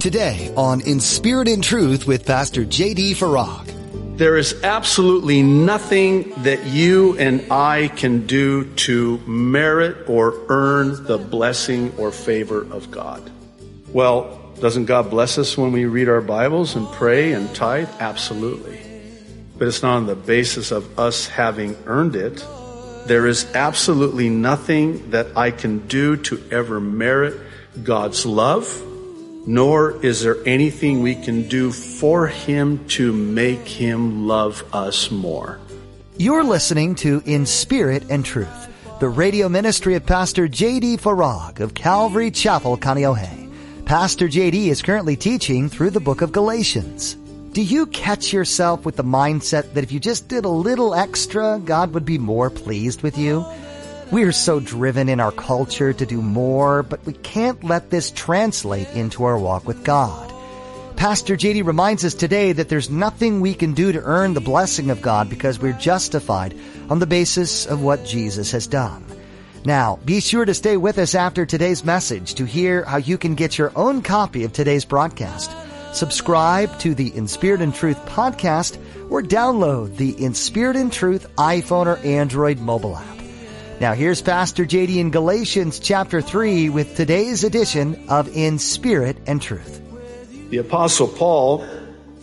Today on In Spirit and Truth with Pastor J.D. Farag. There is absolutely nothing that you and I can do to merit or earn the blessing or favor of God. Well, doesn't God bless us when we read our Bibles and pray and tithe? Absolutely. But it's not on the basis of us having earned it. There is absolutely nothing that I can do to ever merit God's love nor is there anything we can do for him to make him love us more. You're listening to In Spirit and Truth, the radio ministry of Pastor J.D. Farag of Calvary Chapel, Kaneohe. Pastor J.D. is currently teaching through the book of Galatians. Do you catch yourself with the mindset that if you just did a little extra, God would be more pleased with you? We are so driven in our culture to do more, but we can't let this translate into our walk with God. Pastor JD reminds us today that there's nothing we can do to earn the blessing of God because we're justified on the basis of what Jesus has done. Now, be sure to stay with us after today's message to hear how you can get your own copy of today's broadcast. Subscribe to the In Spirit and Truth podcast or download the In Spirit and Truth iPhone or Android mobile app. Now here's Pastor JD in Galatians chapter 3 with today's edition of In Spirit and Truth. The apostle Paul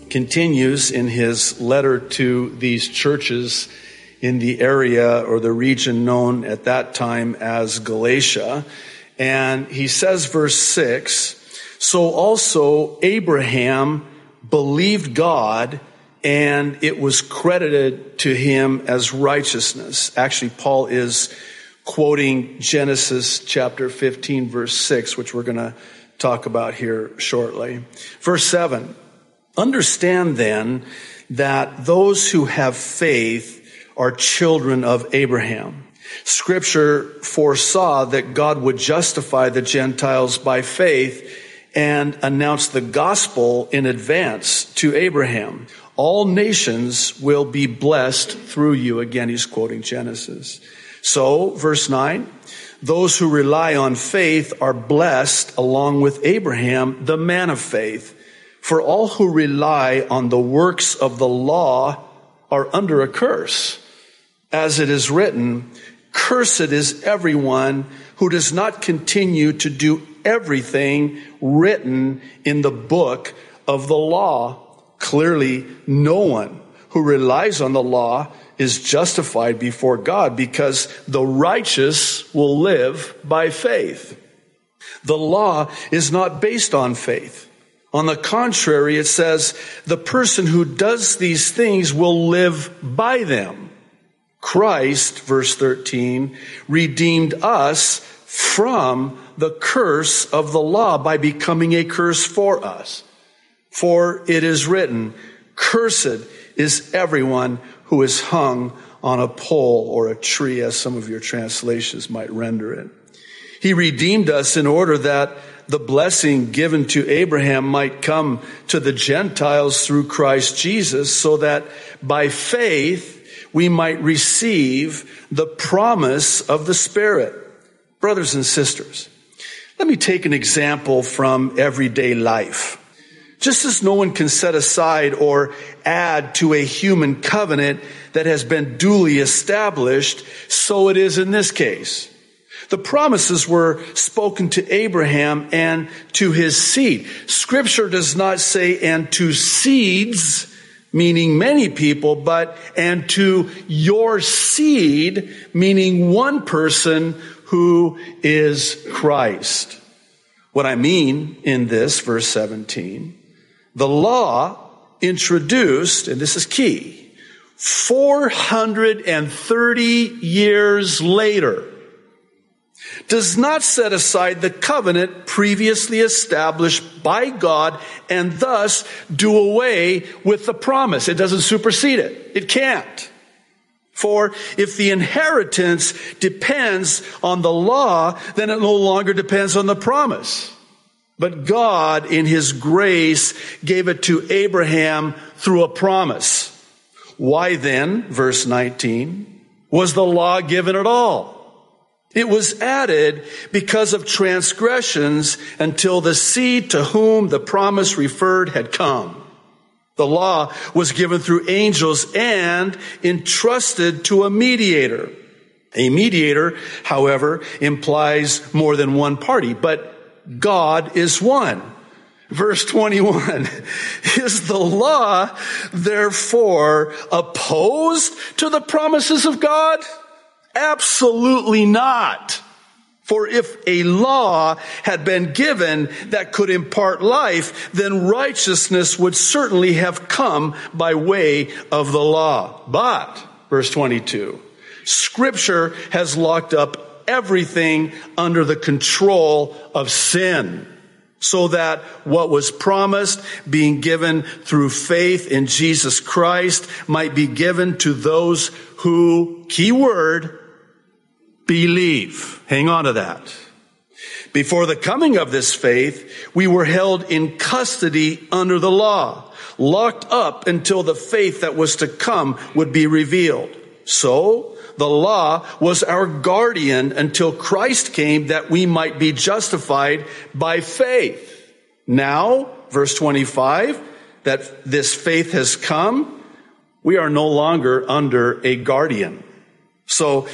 continues in his letter to these churches in the area or the region known at that time as Galatia. And he says verse 6, so also Abraham believed God and it was credited to him as righteousness. Actually, Paul is quoting Genesis chapter 15 verse 6, which we're going to talk about here shortly. Verse 7. Understand then that those who have faith are children of Abraham. Scripture foresaw that God would justify the Gentiles by faith and announce the gospel in advance to Abraham. All nations will be blessed through you. Again, he's quoting Genesis. So, verse 9, those who rely on faith are blessed along with Abraham, the man of faith. For all who rely on the works of the law are under a curse. As it is written, cursed is everyone who does not continue to do everything written in the book of the law. Clearly, no one who relies on the law is justified before God because the righteous will live by faith. The law is not based on faith. On the contrary, it says the person who does these things will live by them. Christ, verse 13, redeemed us from the curse of the law by becoming a curse for us. For it is written, cursed is everyone who is hung on a pole or a tree, as some of your translations might render it. He redeemed us in order that the blessing given to Abraham might come to the Gentiles through Christ Jesus, so that by faith we might receive the promise of the Spirit. Brothers and sisters, let me take an example from everyday life. Just as no one can set aside or add to a human covenant that has been duly established, so it is in this case. The promises were spoken to Abraham and to his seed. Scripture does not say and to seeds, meaning many people, but and to your seed, meaning one person who is Christ. What I mean in this, verse 17, the law introduced, and this is key, 430 years later, does not set aside the covenant previously established by God and thus do away with the promise. It doesn't supersede it. It can't. For if the inheritance depends on the law, then it no longer depends on the promise. But God, in His grace, gave it to Abraham through a promise. Why then, verse 19, was the law given at all? It was added because of transgressions until the seed to whom the promise referred had come. The law was given through angels and entrusted to a mediator. A mediator, however, implies more than one party, but God is one. Verse 21, is the law therefore opposed to the promises of God? Absolutely not. For if a law had been given that could impart life, then righteousness would certainly have come by way of the law. But, verse 22, scripture has locked up everything under the control of sin so that what was promised being given through faith in Jesus Christ might be given to those who, key word, believe. Hang on to that. Before the coming of this faith, we were held in custody under the law, locked up until the faith that was to come would be revealed. So, the law was our guardian until Christ came that we might be justified by faith. Now, verse 25, that this faith has come, we are no longer under a guardian. So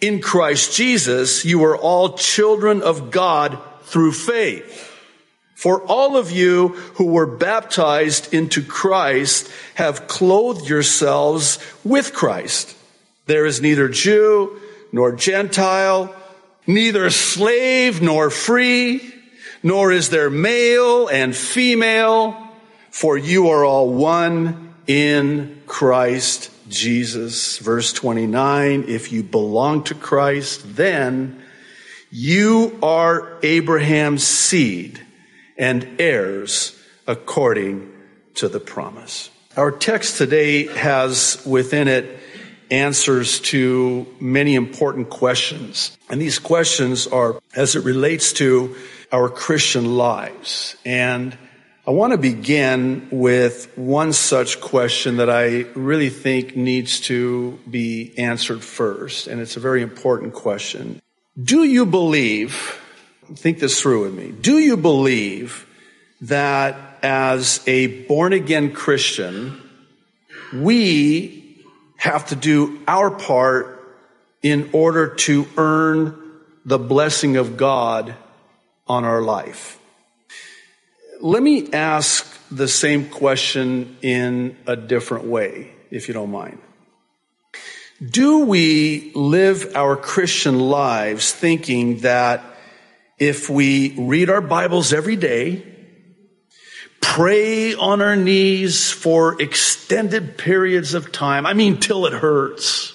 in Christ Jesus, you are all children of God through faith. For all of you who were baptized into Christ have clothed yourselves with Christ. There is neither Jew nor Gentile, neither slave nor free, nor is there male and female, for you are all one in Christ Jesus. Verse 29, if you belong to Christ, then you are Abraham's seed and heirs according to the promise. Our text today has within it answers to many important questions. And these questions are as it relates to our Christian lives. And I want to begin with one such question that I really think needs to be answered first, and it's a very important question. Do you believe, think this through with me, do you believe that as a born again Christian, we have to do our part in order to earn the blessing of God on our life? Let me ask the same question in a different way, if you don't mind. Do we live our Christian lives thinking that if we read our Bibles every day, pray on our knees for extended periods of time, I mean, till it hurts,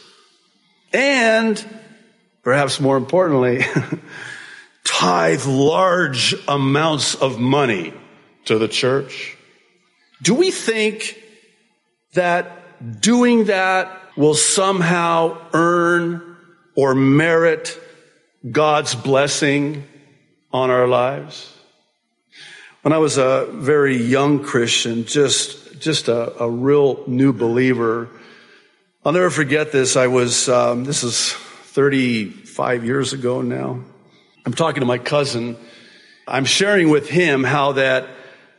and perhaps more importantly, tithe large amounts of money to the church? Do we think that doing that will somehow earn or merit God's blessing on our lives? When I was a very young Christian, just, just a, a real new believer, I'll never forget this. I was, um, this is 35 years ago now. I'm talking to my cousin. I'm sharing with him how that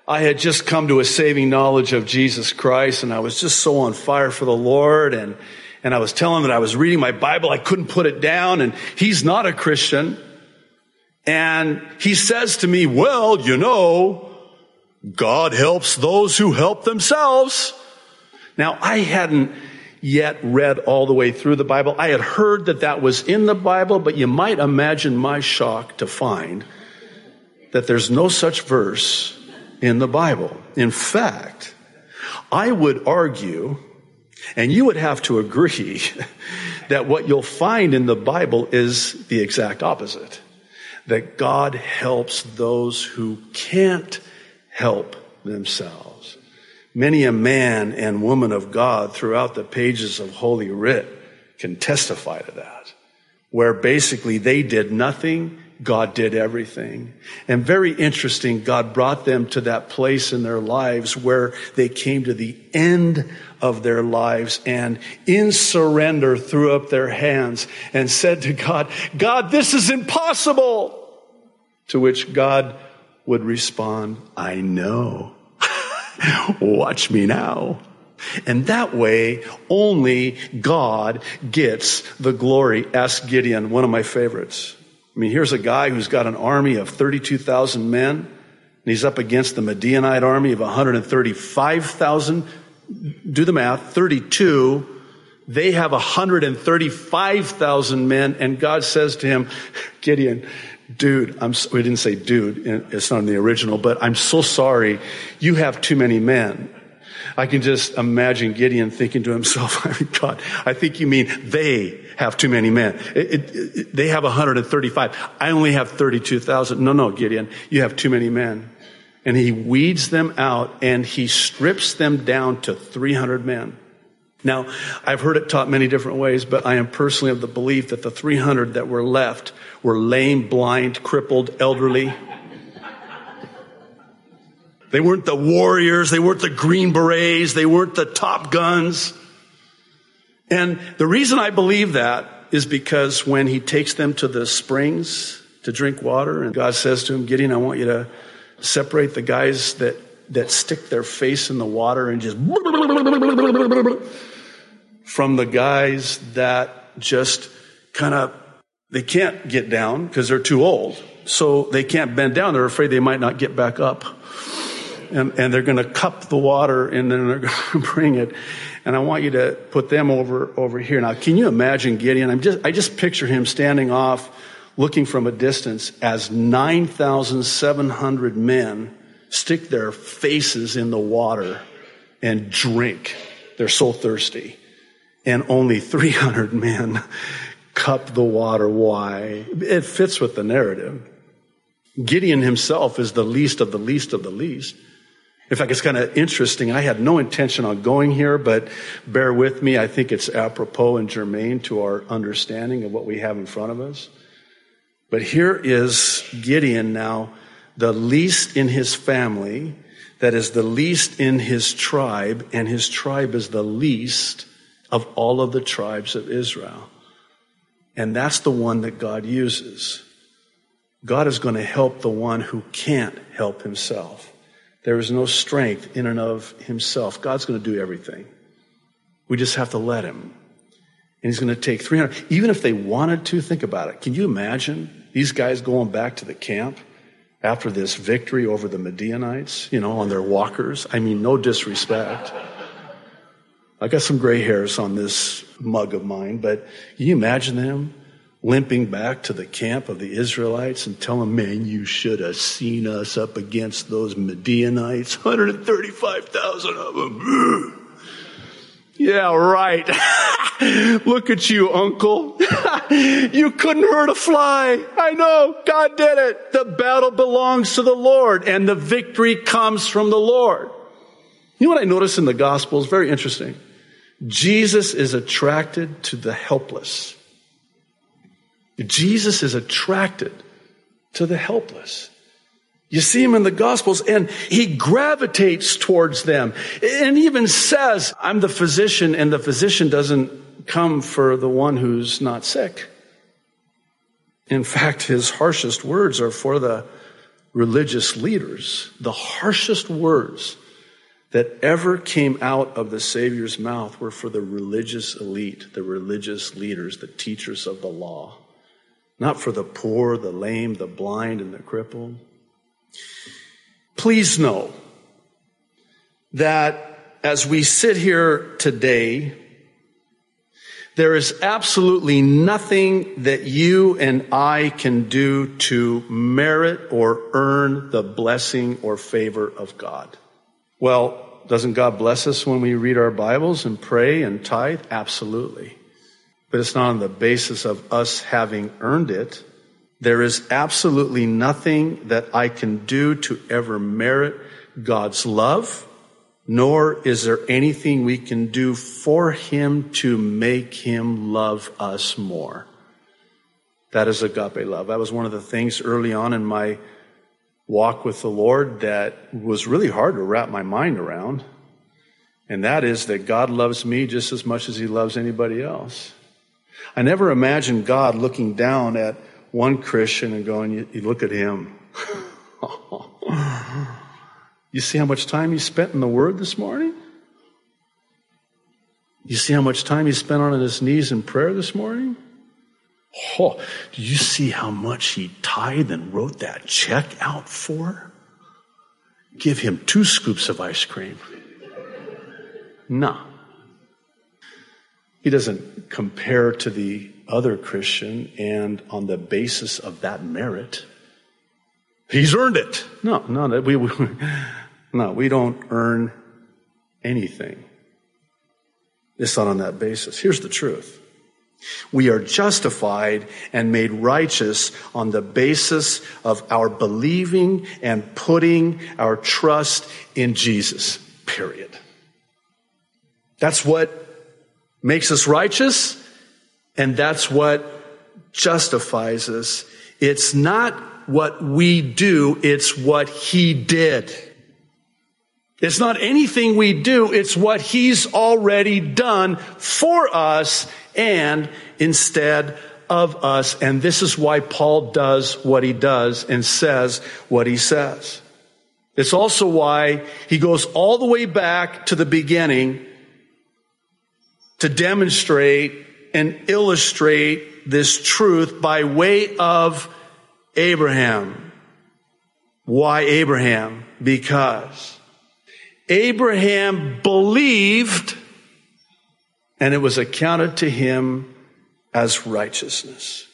I had just come to a saving knowledge of Jesus Christ and I was just so on fire for the Lord and, and I was telling him that I was reading my Bible. I couldn't put it down and he's not a Christian. And he says to me, well, you know, God helps those who help themselves. Now I hadn't yet read all the way through the Bible. I had heard that that was in the Bible, but you might imagine my shock to find that there's no such verse in the Bible. In fact, I would argue, and you would have to agree, that what you'll find in the Bible is the exact opposite. That God helps those who can't help themselves. Many a man and woman of God throughout the pages of Holy Writ can testify to that. where basically they did nothing God did everything. And very interesting, God brought them to that place in their lives where they came to the end of their lives and in surrender threw up their hands and said to God, God, this is impossible. To which God would respond, I know. Watch me now. And that way, only God gets the glory. Ask Gideon, one of my favorites. I mean, here's a guy who's got an army of 32,000 men, and he's up against the Midianite army of 135,000. Do the math, 32. They have 135,000 men, and God says to him, Gideon, dude, I'm, we didn't say dude, it's not in the original, but I'm so sorry. You have too many men. I can just imagine Gideon thinking to himself, God, I think you mean they have too many men. It, it, it, they have 135. I only have 32,000. No, no, Gideon, you have too many men. And he weeds them out and he strips them down to 300 men. Now, I've heard it taught many different ways, but I am personally of the belief that the 300 that were left were lame, blind, crippled, elderly. They weren't the warriors. They weren't the green berets. They weren't the top guns. And the reason I believe that is because when he takes them to the springs to drink water and God says to him, Gideon, I want you to separate the guys that, that stick their face in the water and just from the guys that just kind of, they can't get down because they're too old. So they can't bend down. They're afraid they might not get back up and, and they're going to cup the water and then they're going to bring it. And I want you to put them over, over here. Now, can you imagine Gideon? I'm just, I just picture him standing off, looking from a distance as 9,700 men stick their faces in the water and drink. They're so thirsty. And only 300 men cup the water. Why? It fits with the narrative. Gideon himself is the least of the least of the least. In fact, it's kind of interesting. I had no intention on going here, but bear with me. I think it's apropos and germane to our understanding of what we have in front of us. But here is Gideon now, the least in his family, that is the least in his tribe, and his tribe is the least of all of the tribes of Israel. And that's the one that God uses. God is going to help the one who can't help himself. There is no strength in and of himself. God's going to do everything. We just have to let him. And he's going to take 300. Even if they wanted to, think about it. Can you imagine these guys going back to the camp after this victory over the Midianites, you know, on their walkers? I mean, no disrespect. I got some gray hairs on this mug of mine, but can you imagine them limping back to the camp of the Israelites and telling, man, you should have seen us up against those Midianites, 135,000 of them. Yeah, right. Look at you, uncle. you couldn't hurt a fly. I know. God did it. The battle belongs to the Lord and the victory comes from the Lord. You know what I notice in the Gospels? Very interesting. Jesus is attracted to the helpless. Jesus is attracted to the helpless. You see him in the Gospels and he gravitates towards them and even says, I'm the physician and the physician doesn't come for the one who's not sick. In fact, his harshest words are for the religious leaders. The harshest words that ever came out of the Savior's mouth were for the religious elite, the religious leaders, the teachers of the law not for the poor, the lame, the blind, and the crippled. Please know that as we sit here today, there is absolutely nothing that you and I can do to merit or earn the blessing or favor of God. Well, doesn't God bless us when we read our Bibles and pray and tithe? Absolutely but it's not on the basis of us having earned it. There is absolutely nothing that I can do to ever merit God's love, nor is there anything we can do for Him to make Him love us more. That is agape love. That was one of the things early on in my walk with the Lord that was really hard to wrap my mind around. And that is that God loves me just as much as he loves anybody else. I never imagined God looking down at one Christian and going, you, you look at him. you see how much time he spent in the Word this morning? You see how much time he spent on his knees in prayer this morning? Oh, do you see how much he tithed and wrote that check out for? Give him two scoops of ice cream. No. He doesn't compare to the other Christian and on the basis of that merit, he's earned it. No, no, we, we, no, we don't earn anything. It's not on that basis. Here's the truth. We are justified and made righteous on the basis of our believing and putting our trust in Jesus. Period. That's what makes us righteous, and that's what justifies us. It's not what we do, it's what He did. It's not anything we do, it's what He's already done for us and instead of us. And this is why Paul does what he does and says what he says. It's also why he goes all the way back to the beginning to demonstrate and illustrate this truth by way of Abraham. Why Abraham? Because Abraham believed and it was accounted to him as righteousness.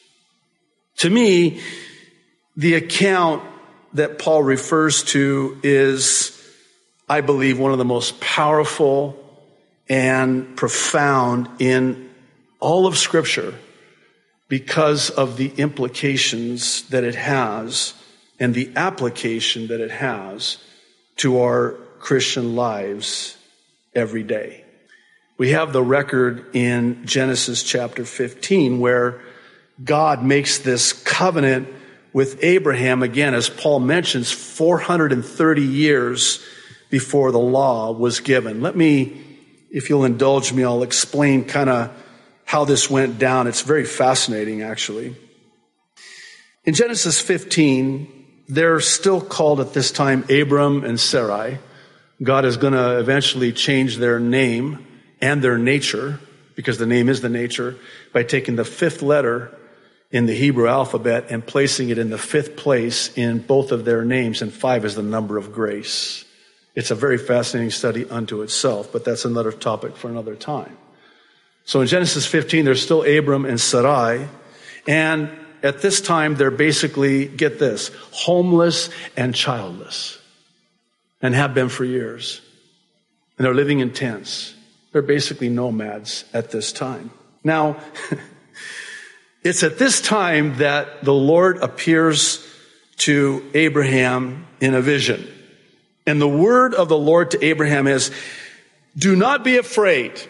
To me, the account that Paul refers to is, I believe, one of the most powerful and profound in all of Scripture because of the implications that it has and the application that it has to our Christian lives every day. We have the record in Genesis chapter 15 where God makes this covenant with Abraham again, as Paul mentions, 430 years before the law was given. Let me, if you'll indulge me, I'll explain kind of how this went down. It's very fascinating, actually. In Genesis 15, they're still called at this time Abram and Sarai. God is going to eventually change their name and their nature, because the name is the nature, by taking the fifth letter in the Hebrew alphabet and placing it in the fifth place in both of their names, and five is the number of grace. It's a very fascinating study unto itself, but that's another topic for another time. So in Genesis 15, there's still Abram and Sarai, and at this time, they're basically, get this, homeless and childless, and have been for years. And they're living in tents. They're basically nomads at this time. Now, it's at this time that the Lord appears to Abraham in a vision. And the word of the Lord to Abraham is, do not be afraid.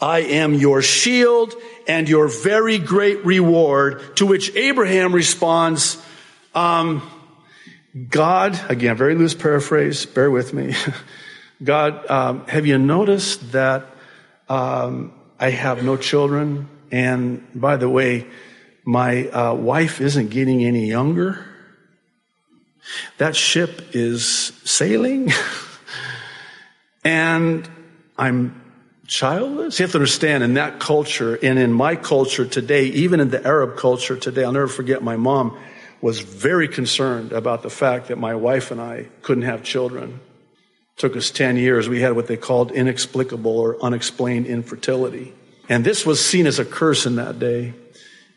I am your shield and your very great reward. To which Abraham responds, um, God, again, very loose paraphrase, bear with me. God, um, have you noticed that um, I have no children? And by the way, my uh, wife isn't getting any younger. That ship is sailing. and I'm childless. You have to understand in that culture and in my culture today, even in the Arab culture today, I'll never forget my mom was very concerned about the fact that my wife and I couldn't have children. It took us 10 years. We had what they called inexplicable or unexplained infertility. And this was seen as a curse in that day.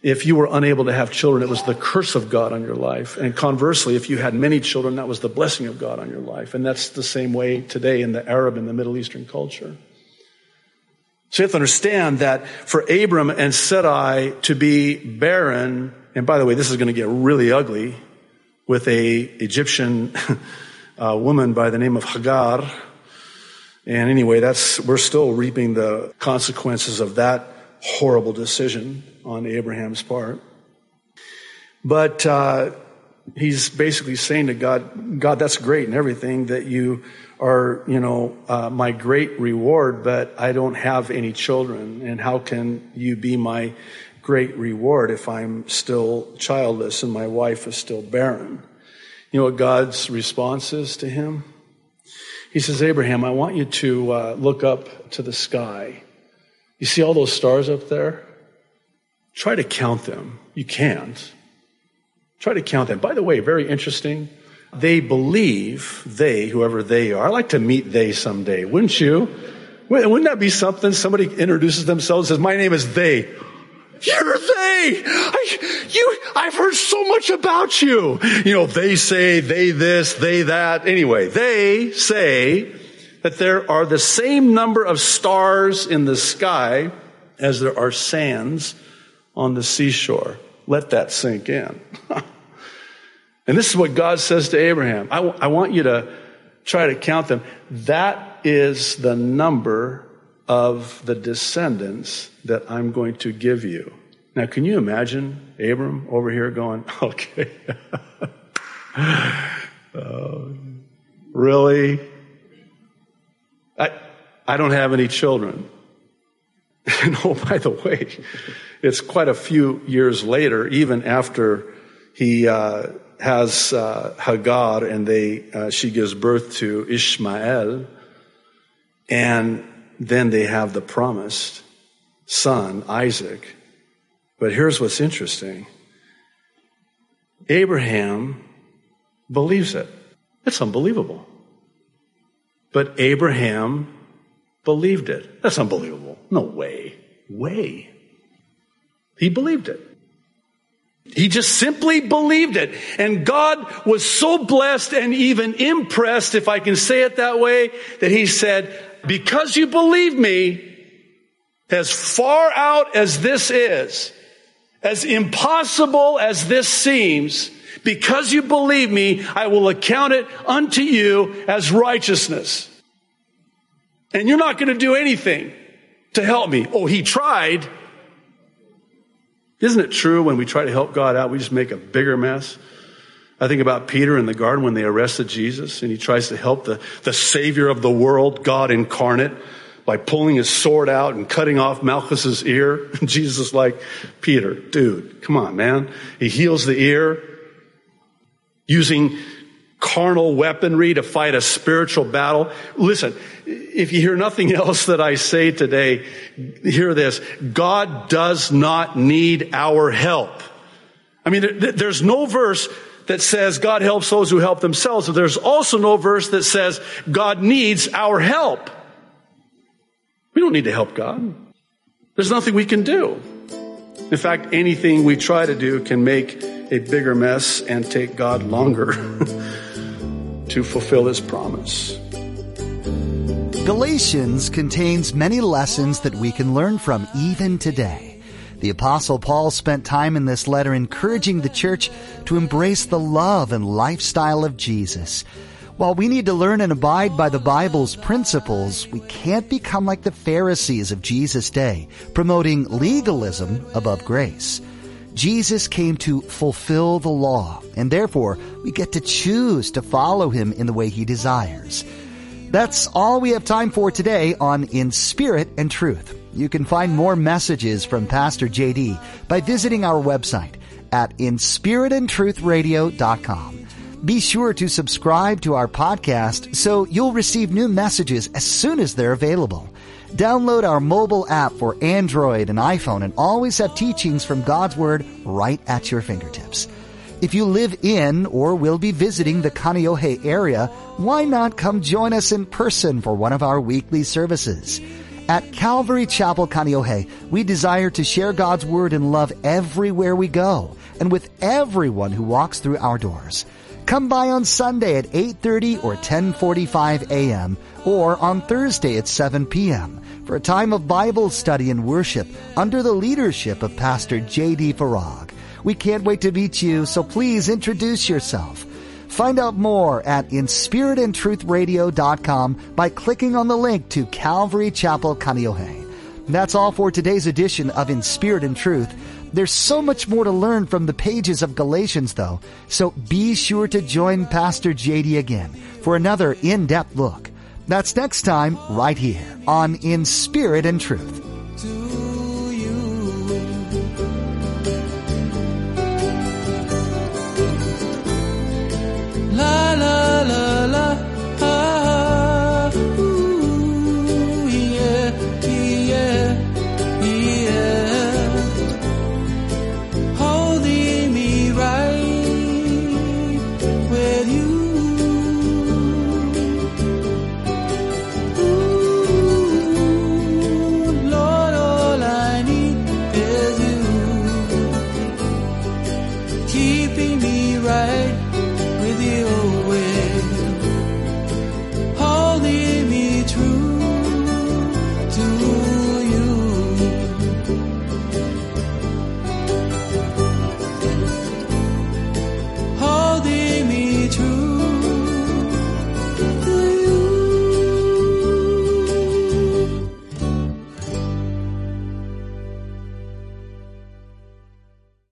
If you were unable to have children, it was the curse of God on your life. And conversely, if you had many children, that was the blessing of God on your life. And that's the same way today in the Arab and the Middle Eastern culture. So you have to understand that for Abram and Sarai to be barren and by the way, this is going to get really ugly with a Egyptian uh, woman by the name of Hagar. And anyway, that's, we're still reaping the consequences of that horrible decision on Abraham's part. But uh, he's basically saying to God, God, that's great and everything that you are, you know, uh, my great reward, but I don't have any children. And how can you be my great reward if I'm still childless and my wife is still barren? You know what God's response is to him? He says, Abraham, I want you to uh, look up to the sky. You see all those stars up there? Try to count them. You can't. Try to count them. By the way, very interesting. They believe, they, whoever they are. I like to meet they someday, wouldn't you? Wouldn't that be something? Somebody introduces themselves says, My name is they. You're they. I, you, I've heard so much about you. You know, they say, they this, they that. Anyway, they say that there are the same number of stars in the sky as there are sands on the seashore. Let that sink in. and this is what God says to Abraham. I, w- I want you to try to count them. That is the number of the descendants that I'm going to give you. Now, can you imagine Abram over here going, okay, uh, really? I, I don't have any children. And oh, by the way, it's quite a few years later, even after he uh, has uh, Hagar and they, uh, she gives birth to Ishmael, and then they have the promised son, Isaac. But here's what's interesting Abraham believes it. It's unbelievable. But Abraham believed it. That's unbelievable. No way. Way. He believed it. He just simply believed it. And God was so blessed and even impressed, if I can say it that way, that he said, because you believe me, as far out as this is, as impossible as this seems, because you believe me, I will account it unto you as righteousness. And you're not going to do anything to help me. Oh, he tried. Isn't it true when we try to help God out, we just make a bigger mess? I think about Peter in the garden when they arrested Jesus and he tries to help the, the Savior of the world, God incarnate, by pulling his sword out and cutting off Malchus's ear. Jesus is like, Peter, dude, come on, man. He heals the ear using carnal weaponry to fight a spiritual battle. Listen, if you hear nothing else that I say today, hear this. God does not need our help. I mean, there's no verse that says God helps those who help themselves, but there's also no verse that says God needs our help. We don't need to help God. There's nothing we can do. In fact, anything we try to do can make a bigger mess and take God longer to fulfill his promise. Galatians contains many lessons that we can learn from even today. The apostle Paul spent time in this letter encouraging the church to embrace the love and lifestyle of Jesus. While we need to learn and abide by the Bible's principles, we can't become like the Pharisees of Jesus' day, promoting legalism above grace. Jesus came to fulfill the law, and therefore we get to choose to follow him in the way he desires. That's all we have time for today on In Spirit and Truth. You can find more messages from Pastor JD by visiting our website at inspiritandtruthradio.com. Be sure to subscribe to our podcast so you'll receive new messages as soon as they're available. Download our mobile app for Android and iPhone and always have teachings from God's Word right at your fingertips. If you live in or will be visiting the Kaneohe area, why not come join us in person for one of our weekly services? At Calvary Chapel Kaneohe, we desire to share God's Word and love everywhere we go and with everyone who walks through our doors. Come by on Sunday at 8.30 or 10.45 a.m. or on Thursday at 7 p.m. for a time of Bible study and worship under the leadership of Pastor J.D. Farag. We can't wait to meet you, so please introduce yourself. Find out more at inspiritandtruthradio.com by clicking on the link to Calvary Chapel Kaneohe. That's all for today's edition of In Spirit and Truth. There's so much more to learn from the pages of Galatians though, so be sure to join Pastor JD again for another in-depth look. That's next time right here on In Spirit and Truth.